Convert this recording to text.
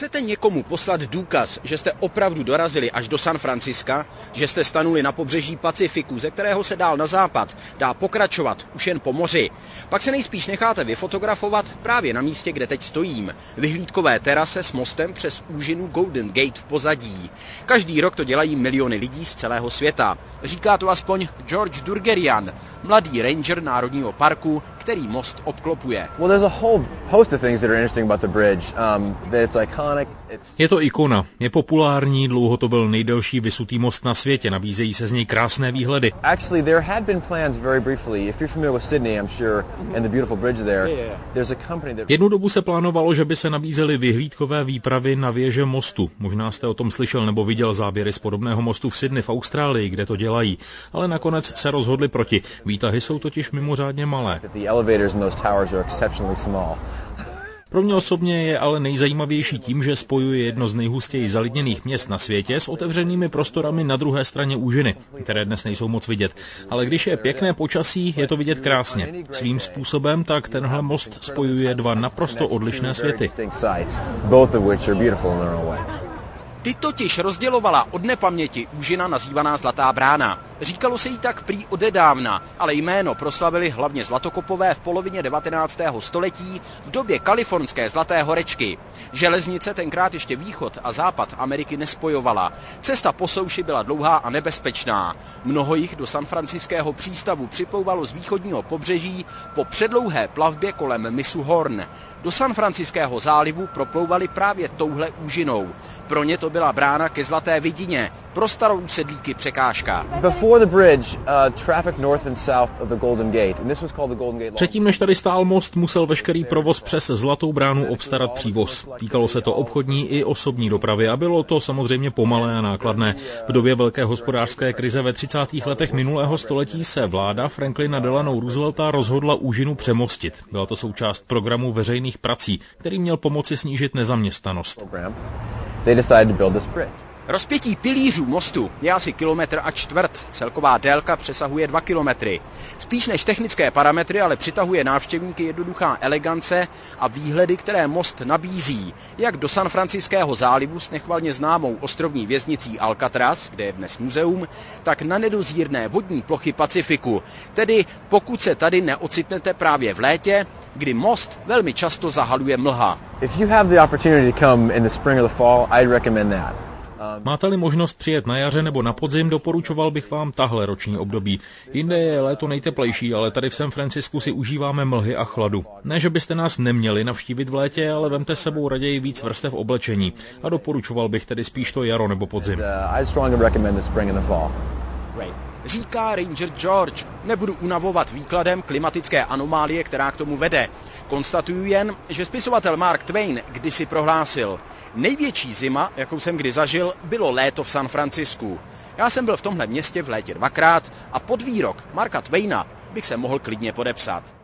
Chcete někomu poslat důkaz, že jste opravdu dorazili až do San Franciska, že jste stanuli na pobřeží Pacifiku, ze kterého se dál na západ dá pokračovat už jen po moři, pak se nejspíš necháte vyfotografovat právě na místě, kde teď stojím, vyhlídkové terase s mostem přes úžinu Golden Gate v pozadí. Každý rok to dělají miliony lidí z celého světa. Říká to aspoň George Durgerian, mladý ranger Národního parku, který most obklopuje. Well, there's a whole host of things that are interesting about the bridge. Um, it's iconic. Je to ikona, je populární, dlouho to byl nejdelší vysutý most na světě, nabízejí se z něj krásné výhledy. Jednu dobu se plánovalo, že by se nabízely vyhlídkové výpravy na věže mostu. Možná jste o tom slyšel nebo viděl záběry z podobného mostu v Sydney v Austrálii, kde to dělají. Ale nakonec se rozhodli proti. Výtahy jsou totiž mimořádně malé. Pro mě osobně je ale nejzajímavější tím, že spojuje jedno z nejhustěji zalidněných měst na světě s otevřenými prostorami na druhé straně úžiny, které dnes nejsou moc vidět. Ale když je pěkné počasí, je to vidět krásně. Svým způsobem tak tenhle most spojuje dva naprosto odlišné světy. Both of which are beautiful in their own way. Ty totiž rozdělovala od nepaměti úžina nazývaná Zlatá brána. Říkalo se jí tak prý odedávna, ale jméno proslavili hlavně zlatokopové v polovině 19. století v době kalifornské Zlaté horečky. Železnice tenkrát ještě východ a západ Ameriky nespojovala. Cesta po souši byla dlouhá a nebezpečná. Mnoho jich do San Franciského přístavu připouvalo z východního pobřeží po předlouhé plavbě kolem misu Horn. Do San Franciského zálivu proplouvali právě touhle úžinou. Pro ně to byla brána ke Zlaté vidině, pro starou sedlíky překážka. Předtím, než tady stál most, musel veškerý provoz přes Zlatou bránu obstarat přívoz. Týkalo se to obchodní i osobní dopravy a bylo to samozřejmě pomalé a nákladné. V době velké hospodářské krize ve 30. letech minulého století se vláda Franklina Delano Roosevelta rozhodla úžinu přemostit. Byla to součást programu veřejných prací, který měl pomoci snížit nezaměstnanost they decided to build this bridge. Rozpětí pilířů mostu je asi kilometr a čtvrt, celková délka přesahuje dva kilometry. Spíš než technické parametry ale přitahuje návštěvníky jednoduchá elegance a výhledy, které most nabízí, jak do San Franciského zálivu s nechvalně známou ostrovní věznicí Alcatraz, kde je dnes muzeum, tak na nedozírné vodní plochy Pacifiku. Tedy pokud se tady neocitnete právě v létě, kdy most velmi často zahaluje mlha. If you have the opportunity to come in the spring or the fall, I'd recommend that. Máte-li možnost přijet na jaře nebo na podzim, doporučoval bych vám tahle roční období. Jinde je léto nejteplejší, ale tady v San Francisku si užíváme mlhy a chladu. Ne, že byste nás neměli navštívit v létě, ale vemte sebou raději víc vrstev oblečení. A doporučoval bych tedy spíš to jaro nebo podzim. Říká Ranger George. Nebudu unavovat výkladem klimatické anomálie, která k tomu vede. Konstatuju jen, že spisovatel Mark Twain kdysi prohlásil, největší zima, jakou jsem kdy zažil, bylo léto v San Francisku. Já jsem byl v tomhle městě v létě dvakrát a pod výrok Marka Twaina bych se mohl klidně podepsat.